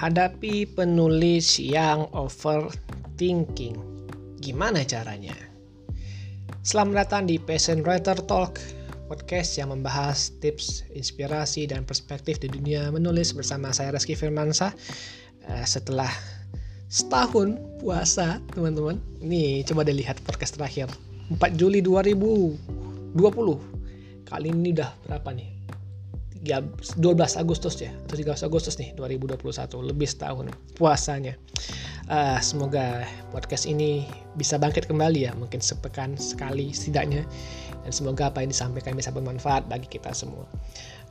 menghadapi penulis yang overthinking. Gimana caranya? Selamat datang di Passion Writer Talk, podcast yang membahas tips, inspirasi, dan perspektif di dunia menulis bersama saya Reski Firmansa. Eh, setelah setahun puasa, teman-teman. Ini coba dilihat podcast terakhir. 4 Juli 2020. Kali ini udah berapa nih? 12 Agustus ya atau 13 Agustus nih 2021 lebih setahun puasanya. Uh, semoga podcast ini bisa bangkit kembali ya mungkin sepekan sekali setidaknya. Dan semoga apa yang disampaikan bisa bermanfaat bagi kita semua.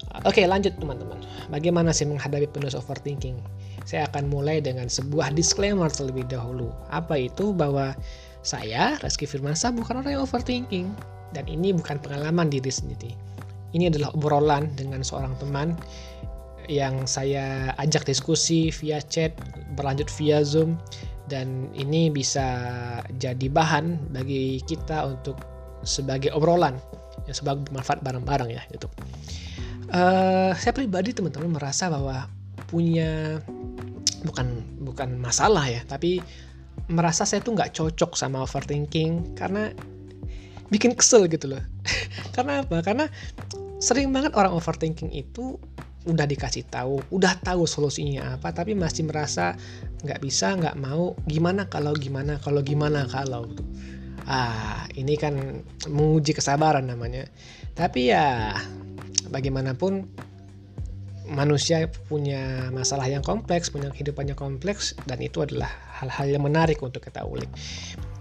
Uh, oke okay, lanjut teman-teman. Bagaimana sih menghadapi penulis overthinking? Saya akan mulai dengan sebuah disclaimer terlebih dahulu. Apa itu? Bahwa saya Reski Firmansa bukan orang yang overthinking. Dan ini bukan pengalaman diri sendiri ini adalah obrolan dengan seorang teman yang saya ajak diskusi via chat, berlanjut via Zoom, dan ini bisa jadi bahan bagi kita untuk sebagai obrolan yang sebagai bermanfaat bareng-bareng ya gitu. Uh, saya pribadi teman-teman merasa bahwa punya bukan bukan masalah ya, tapi merasa saya tuh nggak cocok sama overthinking karena bikin kesel gitu loh. Karena apa? Karena sering banget orang overthinking itu udah dikasih tahu, udah tahu solusinya apa, tapi masih merasa nggak bisa, nggak mau. Gimana kalau gimana kalau gimana kalau ah ini kan menguji kesabaran namanya. Tapi ya bagaimanapun manusia punya masalah yang kompleks, punya kehidupannya kompleks, dan itu adalah hal-hal yang menarik untuk kita ulik.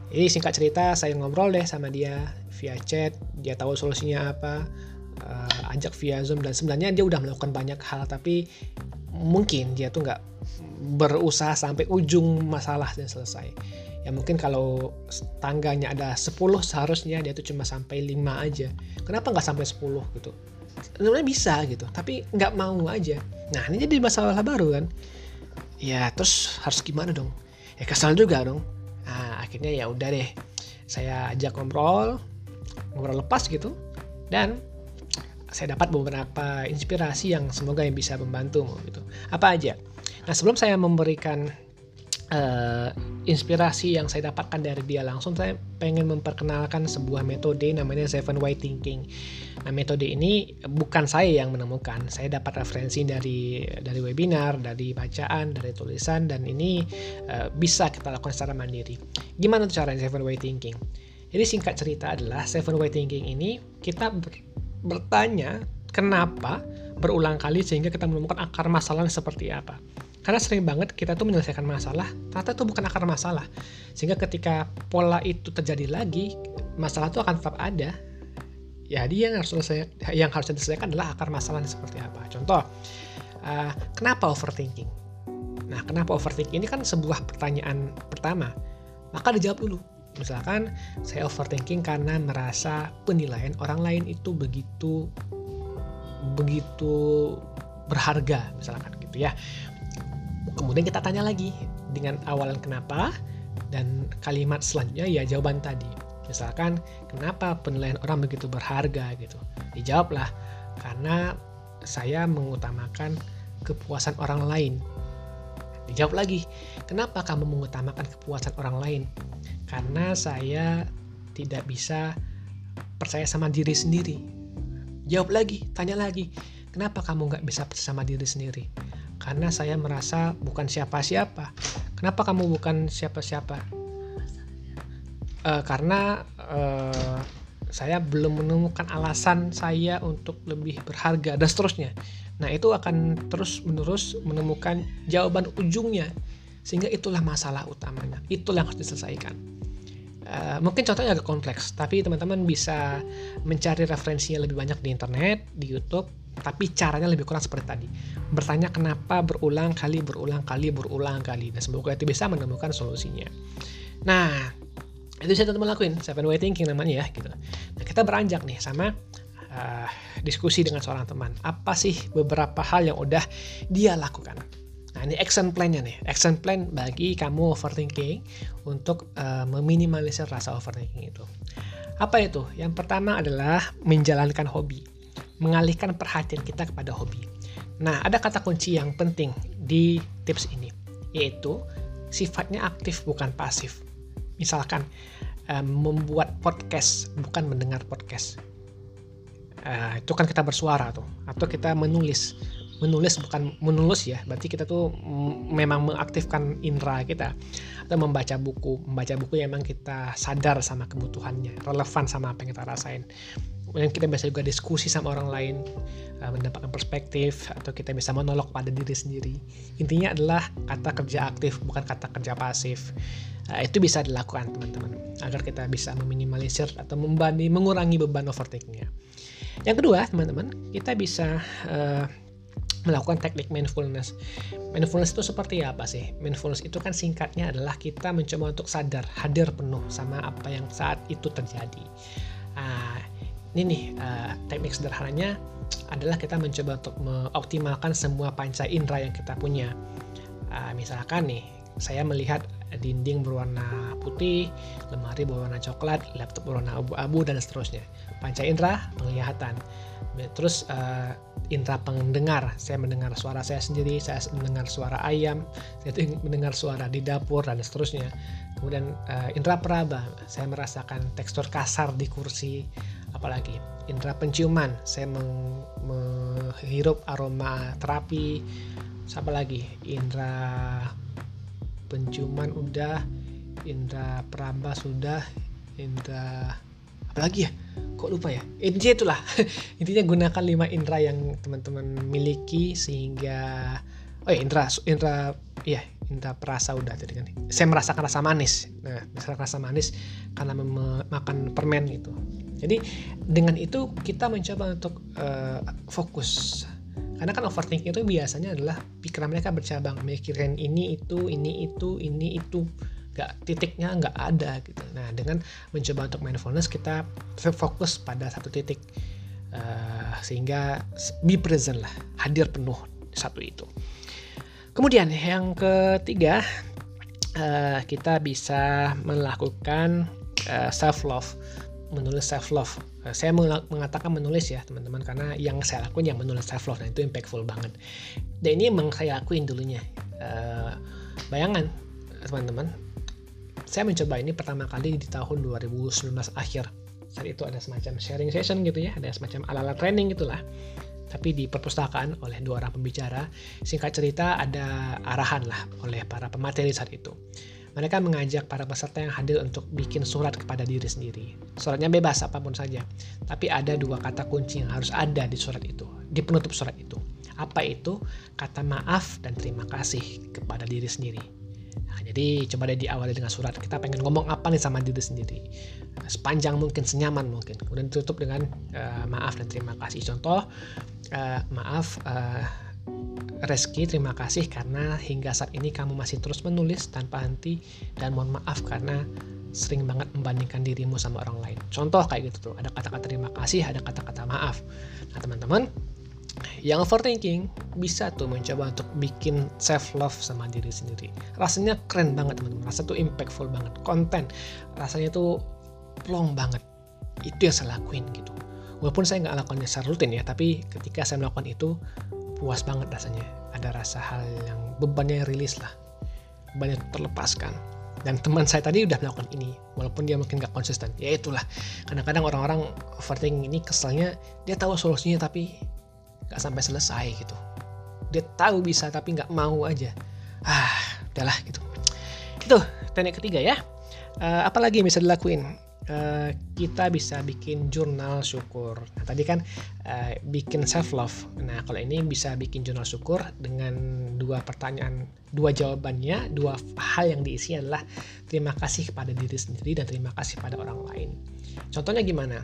Jadi singkat cerita, saya ngobrol deh sama dia via chat, dia tahu solusinya apa, uh, ajak via Zoom dan sebenarnya dia udah melakukan banyak hal tapi mungkin dia tuh nggak berusaha sampai ujung masalah dan selesai. Ya mungkin kalau tangganya ada 10 seharusnya dia tuh cuma sampai 5 aja. Kenapa nggak sampai 10 gitu? Sebenarnya bisa gitu, tapi nggak mau aja. Nah ini jadi masalah baru kan. Ya terus harus gimana dong? Ya kesal juga dong. Akhirnya ya udah deh. Saya ajak ngobrol, ngobrol lepas gitu. Dan saya dapat beberapa inspirasi yang semoga yang bisa membantu gitu. Apa aja? Nah, sebelum saya memberikan uh, inspirasi yang saya dapatkan dari dia langsung, saya pengen memperkenalkan sebuah metode namanya Seven Way Thinking. Nah, metode ini bukan saya yang menemukan. Saya dapat referensi dari dari webinar, dari bacaan, dari tulisan dan ini uh, bisa kita lakukan secara mandiri. Gimana tuh cara Seven Way Thinking? Jadi singkat cerita adalah Seven Way Thinking ini kita bertanya kenapa berulang kali sehingga kita menemukan akar masalahnya seperti apa. Karena sering banget kita tuh menyelesaikan masalah, ternyata itu bukan akar masalah. Sehingga ketika pola itu terjadi lagi, masalah itu akan tetap ada. Ya, dia yang harus selesai, yang harus diselesaikan adalah akar masalahnya seperti apa. Contoh, uh, kenapa overthinking? Nah, kenapa overthinking ini kan sebuah pertanyaan pertama. Maka dijawab dulu, Misalkan saya overthinking karena merasa penilaian orang lain itu begitu begitu berharga misalkan gitu ya. Kemudian kita tanya lagi dengan awalan kenapa dan kalimat selanjutnya ya jawaban tadi. Misalkan kenapa penilaian orang begitu berharga gitu. Dijawablah karena saya mengutamakan kepuasan orang lain. Dijawab lagi, kenapa kamu mengutamakan kepuasan orang lain? karena saya tidak bisa percaya sama diri sendiri. Jawab lagi, tanya lagi, kenapa kamu nggak bisa percaya sama diri sendiri? Karena saya merasa bukan siapa-siapa. Kenapa kamu bukan siapa-siapa? Uh, karena uh, saya belum menemukan alasan saya untuk lebih berharga dan seterusnya. Nah itu akan terus menerus menemukan jawaban ujungnya sehingga itulah masalah utamanya. Itulah yang harus diselesaikan. Uh, mungkin contohnya agak kompleks, tapi teman-teman bisa mencari referensinya lebih banyak di internet, di YouTube, tapi caranya lebih kurang seperti tadi. Bertanya kenapa berulang kali, berulang kali, berulang kali, dan semoga itu bisa menemukan solusinya. Nah, itu saya teman-teman lakuin, seven way thinking namanya ya, gitu. Nah, kita beranjak nih sama uh, diskusi dengan seorang teman. Apa sih beberapa hal yang udah dia lakukan? Nah, ini action plan-nya nih. Action plan bagi kamu overthinking untuk uh, meminimalisir rasa overthinking itu. Apa itu? Yang pertama adalah menjalankan hobi. Mengalihkan perhatian kita kepada hobi. Nah, ada kata kunci yang penting di tips ini, yaitu sifatnya aktif bukan pasif. Misalkan um, membuat podcast bukan mendengar podcast. Uh, itu kan kita bersuara tuh, atau kita menulis menulis bukan menulis ya berarti kita tuh memang mengaktifkan indera kita atau membaca buku membaca buku yang memang kita sadar sama kebutuhannya relevan sama apa yang kita rasain. Kemudian kita bisa juga diskusi sama orang lain uh, mendapatkan perspektif atau kita bisa monolog pada diri sendiri. Intinya adalah kata kerja aktif bukan kata kerja pasif. Uh, itu bisa dilakukan teman-teman agar kita bisa meminimalisir atau membanding mengurangi beban overthinkingnya yang kedua teman-teman kita bisa uh, melakukan teknik mindfulness. Mindfulness itu seperti apa sih? Mindfulness itu kan singkatnya adalah kita mencoba untuk sadar, hadir penuh sama apa yang saat itu terjadi. Uh, ini nih uh, teknik sederhananya adalah kita mencoba untuk mengoptimalkan semua panca indera yang kita punya. Uh, misalkan nih, saya melihat dinding berwarna putih, lemari berwarna coklat, laptop berwarna abu-abu dan seterusnya. Panca indera penglihatan. Terus uh, indera pendengar, saya mendengar suara saya sendiri, saya mendengar suara ayam, saya mendengar suara di dapur dan seterusnya. Kemudian uh, indera peraba, saya merasakan tekstur kasar di kursi, apalagi indera penciuman, saya meng, menghirup aroma terapi, apa lagi indera penciuman udah indra peraba sudah indra apalagi ya? Kok lupa ya? Intinya itulah. Intinya gunakan lima indra yang teman-teman miliki sehingga oh ya indra indra iya indra perasa udah tadi kan. Saya merasakan rasa manis. Nah merasakan rasa manis karena makan permen gitu. Jadi dengan itu kita mencoba untuk uh, fokus karena kan overthinking itu biasanya adalah pikiran mereka bercabang. Mikirin ini itu ini itu ini itu. Nggak titiknya nggak ada gitu. Nah dengan mencoba untuk mindfulness kita fokus pada satu titik. Uh, sehingga be present lah hadir penuh satu itu. Kemudian yang ketiga uh, kita bisa melakukan uh, eh, self love menulis self love. Eh, saya mengatakan menulis ya teman-teman karena yang saya lakuin yang menulis self love dan itu impactful banget. Dan ini memang saya lakuin dulunya. Uh, bayangan teman-teman, saya mencoba ini pertama kali di tahun 2019 akhir. Saat itu ada semacam sharing session gitu ya, ada semacam ala-ala training gitulah. Tapi di perpustakaan oleh dua orang pembicara, singkat cerita ada arahan lah oleh para pemateri saat itu mereka mengajak para peserta yang hadir untuk bikin surat kepada diri sendiri. Suratnya bebas apa pun saja, tapi ada dua kata kunci yang harus ada di surat itu, di penutup surat itu. Apa itu? Kata maaf dan terima kasih kepada diri sendiri. Nah, jadi coba deh diawali dengan surat. Kita pengen ngomong apa nih sama diri sendiri. Sepanjang mungkin, senyaman mungkin. Kemudian tutup dengan uh, maaf dan terima kasih. Contoh, uh, maaf. Uh, Reski, terima kasih karena hingga saat ini kamu masih terus menulis tanpa henti dan mohon maaf karena sering banget membandingkan dirimu sama orang lain. Contoh kayak gitu tuh, ada kata-kata terima kasih, ada kata-kata maaf. Nah teman-teman, yang overthinking bisa tuh mencoba untuk bikin self love sama diri sendiri. Rasanya keren banget teman-teman, rasa tuh impactful banget. Konten rasanya tuh plong banget. Itu yang saya lakuin gitu. Walaupun saya nggak lakukannya secara rutin ya, tapi ketika saya melakukan itu puas banget rasanya. Ada rasa hal yang bebannya rilis lah. Banyak terlepaskan. Dan teman saya tadi udah melakukan ini walaupun dia mungkin gak konsisten. Ya itulah. Kadang-kadang orang-orang overthinking ini keselnya dia tahu solusinya tapi gak sampai selesai gitu. Dia tahu bisa tapi nggak mau aja. Ah udahlah gitu. Itu teknik ketiga ya. Uh, apalagi yang bisa dilakuin uh, kita bisa bikin jurnal syukur. Nah, tadi kan uh, bikin self love. Nah, kalau ini bisa bikin jurnal syukur dengan dua pertanyaan, dua jawabannya, dua hal yang diisi adalah terima kasih kepada diri sendiri dan terima kasih pada orang lain. Contohnya gimana?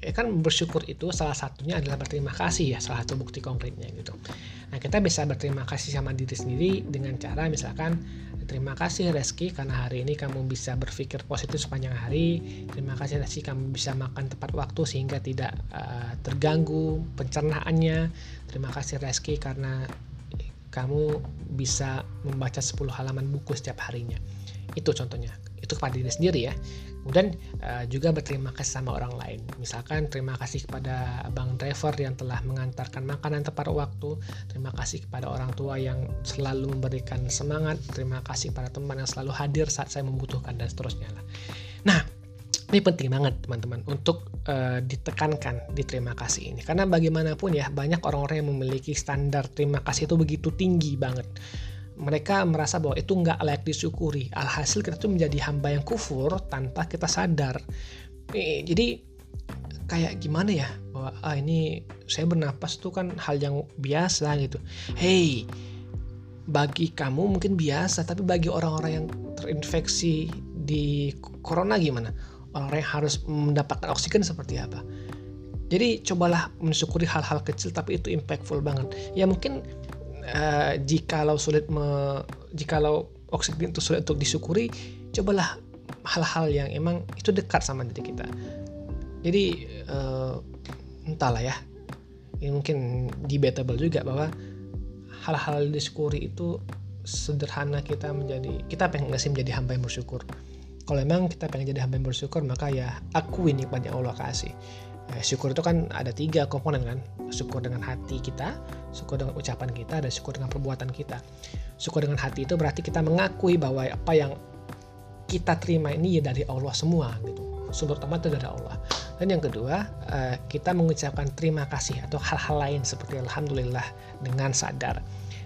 Ya kan bersyukur itu salah satunya adalah berterima kasih ya, salah satu bukti konkretnya gitu. Nah, kita bisa berterima kasih sama diri sendiri dengan cara misalkan Terima kasih Reski karena hari ini kamu bisa berpikir positif sepanjang hari. Terima kasih Reski kamu bisa makan tepat waktu sehingga tidak uh, terganggu pencernaannya. Terima kasih Reski karena kamu bisa membaca 10 halaman buku setiap harinya. Itu contohnya. Itu kepada diri sendiri ya. Kemudian uh, juga berterima kasih sama orang lain. Misalkan terima kasih kepada abang driver yang telah mengantarkan makanan tepat waktu terima kasih kepada orang tua yang selalu memberikan semangat terima kasih pada teman yang selalu hadir saat saya membutuhkan dan seterusnya lah. Nah ini penting banget teman-teman untuk uh, ditekankan di terima kasih ini. Karena bagaimanapun ya banyak orang-orang yang memiliki standar terima kasih itu begitu tinggi banget mereka merasa bahwa itu nggak layak disyukuri. Alhasil kita tuh menjadi hamba yang kufur tanpa kita sadar. Eh, jadi kayak gimana ya bahwa ah ini saya bernapas tuh kan hal yang biasa gitu. Hey, bagi kamu mungkin biasa, tapi bagi orang-orang yang terinfeksi di corona gimana? Orang yang harus mendapatkan oksigen seperti apa? Jadi cobalah mensyukuri hal-hal kecil tapi itu impactful banget. Ya mungkin uh, jikalau sulit me, jikalau oksigen itu sulit untuk disyukuri cobalah hal-hal yang emang itu dekat sama diri kita. Jadi uh, entahlah ya. Ini mungkin debatable juga bahwa hal-hal disyukuri itu sederhana kita menjadi kita pengen nggak sih menjadi hamba yang bersyukur? Kalau emang kita pengen jadi hamba yang bersyukur maka ya aku ini banyak Allah kasih eh, syukur itu kan ada tiga komponen kan? Syukur dengan hati kita syukur dengan ucapan kita dan syukur dengan perbuatan kita. Syukur dengan hati itu berarti kita mengakui bahwa apa yang kita terima ini ya dari Allah semua gitu. Sumber utama itu dari Allah. Dan yang kedua eh, kita mengucapkan terima kasih atau hal-hal lain seperti alhamdulillah dengan sadar.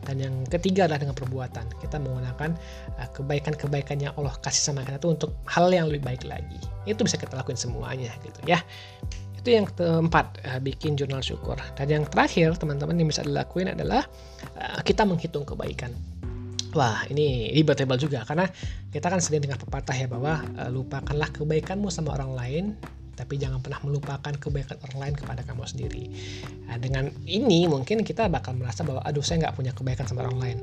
Dan yang ketiga adalah dengan perbuatan. Kita menggunakan eh, kebaikan-kebaikan yang Allah kasih sama kita itu untuk hal yang lebih baik lagi. Itu bisa kita lakuin semuanya gitu ya itu yang keempat uh, bikin jurnal syukur. Dan yang terakhir teman-teman yang bisa dilakuin adalah uh, kita menghitung kebaikan. Wah, ini debatable juga karena kita kan sering dengar pepatah ya bahwa uh, lupakanlah kebaikanmu sama orang lain tapi jangan pernah melupakan kebaikan orang lain kepada kamu sendiri. Nah, dengan ini mungkin kita bakal merasa bahwa aduh saya nggak punya kebaikan sama orang lain.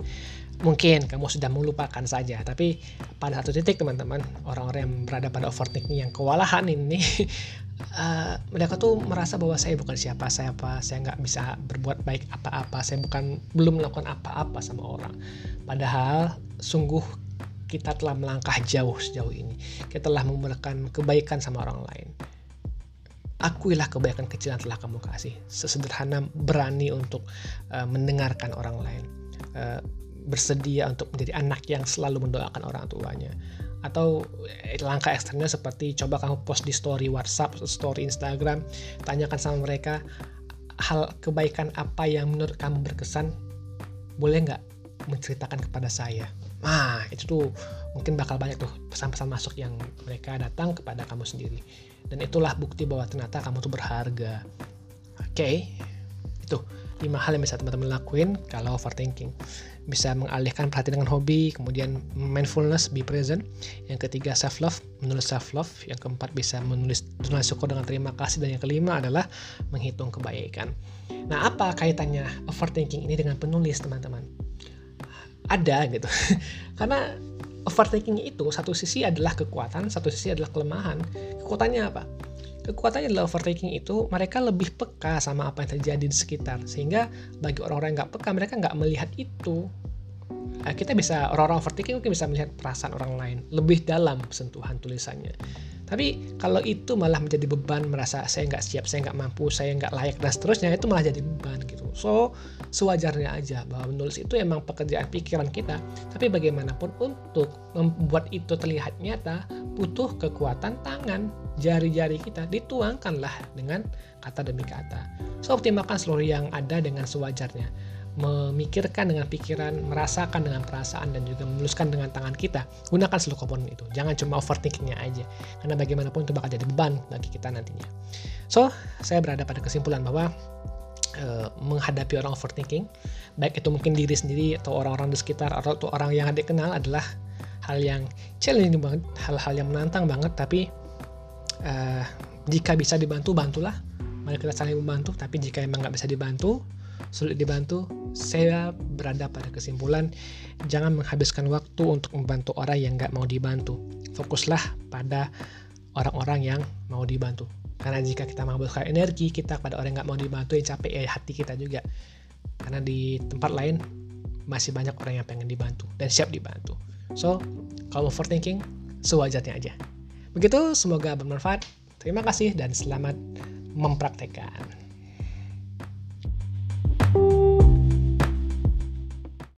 Mungkin kamu sudah melupakan saja tapi pada satu titik teman-teman orang-orang yang berada pada overthinking yang kewalahan ini uh, mereka tuh merasa bahwa saya bukan siapa saya apa saya nggak bisa berbuat baik apa-apa saya bukan belum melakukan apa-apa sama orang. Padahal sungguh kita telah melangkah jauh sejauh ini. Kita telah memberikan kebaikan sama orang lain akuilah kebaikan kecil yang telah kamu kasih sesederhana berani untuk uh, mendengarkan orang lain uh, bersedia untuk menjadi anak yang selalu mendoakan orang tuanya atau eh, langkah eksternnya seperti coba kamu post di story WhatsApp, story Instagram, tanyakan sama mereka hal kebaikan apa yang menurut kamu berkesan, boleh nggak menceritakan kepada saya? Nah, itu tuh mungkin bakal banyak tuh pesan-pesan masuk yang mereka datang kepada kamu sendiri. Dan itulah bukti bahwa ternyata kamu tuh berharga. Oke, okay? itu lima hal yang bisa teman-teman lakuin kalau overthinking. Bisa mengalihkan perhatian dengan hobi kemudian mindfulness be present. Yang ketiga self love menulis self love yang keempat bisa menulis jurnal syukur dengan terima kasih. Dan yang kelima adalah menghitung kebaikan. Nah apa kaitannya overthinking ini dengan penulis teman-teman? Ada gitu. Karena overthinking itu satu sisi adalah kekuatan satu sisi adalah kelemahan. Kekuatannya apa? Kekuatannya adalah overthinking itu mereka lebih peka sama apa yang terjadi di sekitar. Sehingga bagi orang-orang yang nggak peka mereka nggak melihat itu nah, kita bisa orang-orang overthinking mungkin bisa melihat perasaan orang lain lebih dalam sentuhan tulisannya. Tapi kalau itu malah menjadi beban merasa saya nggak siap saya nggak mampu saya nggak layak dan seterusnya itu malah jadi beban gitu. So sewajarnya aja bahwa menulis itu emang pekerjaan pikiran kita. Tapi bagaimanapun untuk membuat itu terlihat nyata butuh kekuatan tangan. Jari-jari kita dituangkanlah dengan kata demi kata. So optimalkan seluruh yang ada dengan sewajarnya memikirkan dengan pikiran, merasakan dengan perasaan dan juga menuliskan dengan tangan kita. Gunakan seluruh komponen itu. Jangan cuma overthinkingnya aja. Karena bagaimanapun itu bakal jadi beban bagi kita nantinya. So, saya berada pada kesimpulan bahwa uh, menghadapi orang overthinking, baik itu mungkin diri sendiri atau orang-orang di sekitar atau orang yang adik kenal adalah hal yang challenging banget, hal-hal yang menantang banget. Tapi uh, jika bisa dibantu, bantulah. Mari kita saling membantu. Tapi jika emang nggak bisa dibantu, sulit dibantu, saya berada pada kesimpulan jangan menghabiskan waktu untuk membantu orang yang nggak mau dibantu. Fokuslah pada orang-orang yang mau dibantu. Karena jika kita menghabiskan energi kita pada orang yang nggak mau dibantu, yang capek ya hati kita juga. Karena di tempat lain masih banyak orang yang pengen dibantu dan siap dibantu. So, kalau overthinking, sewajarnya aja. Begitu, semoga bermanfaat. Terima kasih dan selamat mempraktekkan.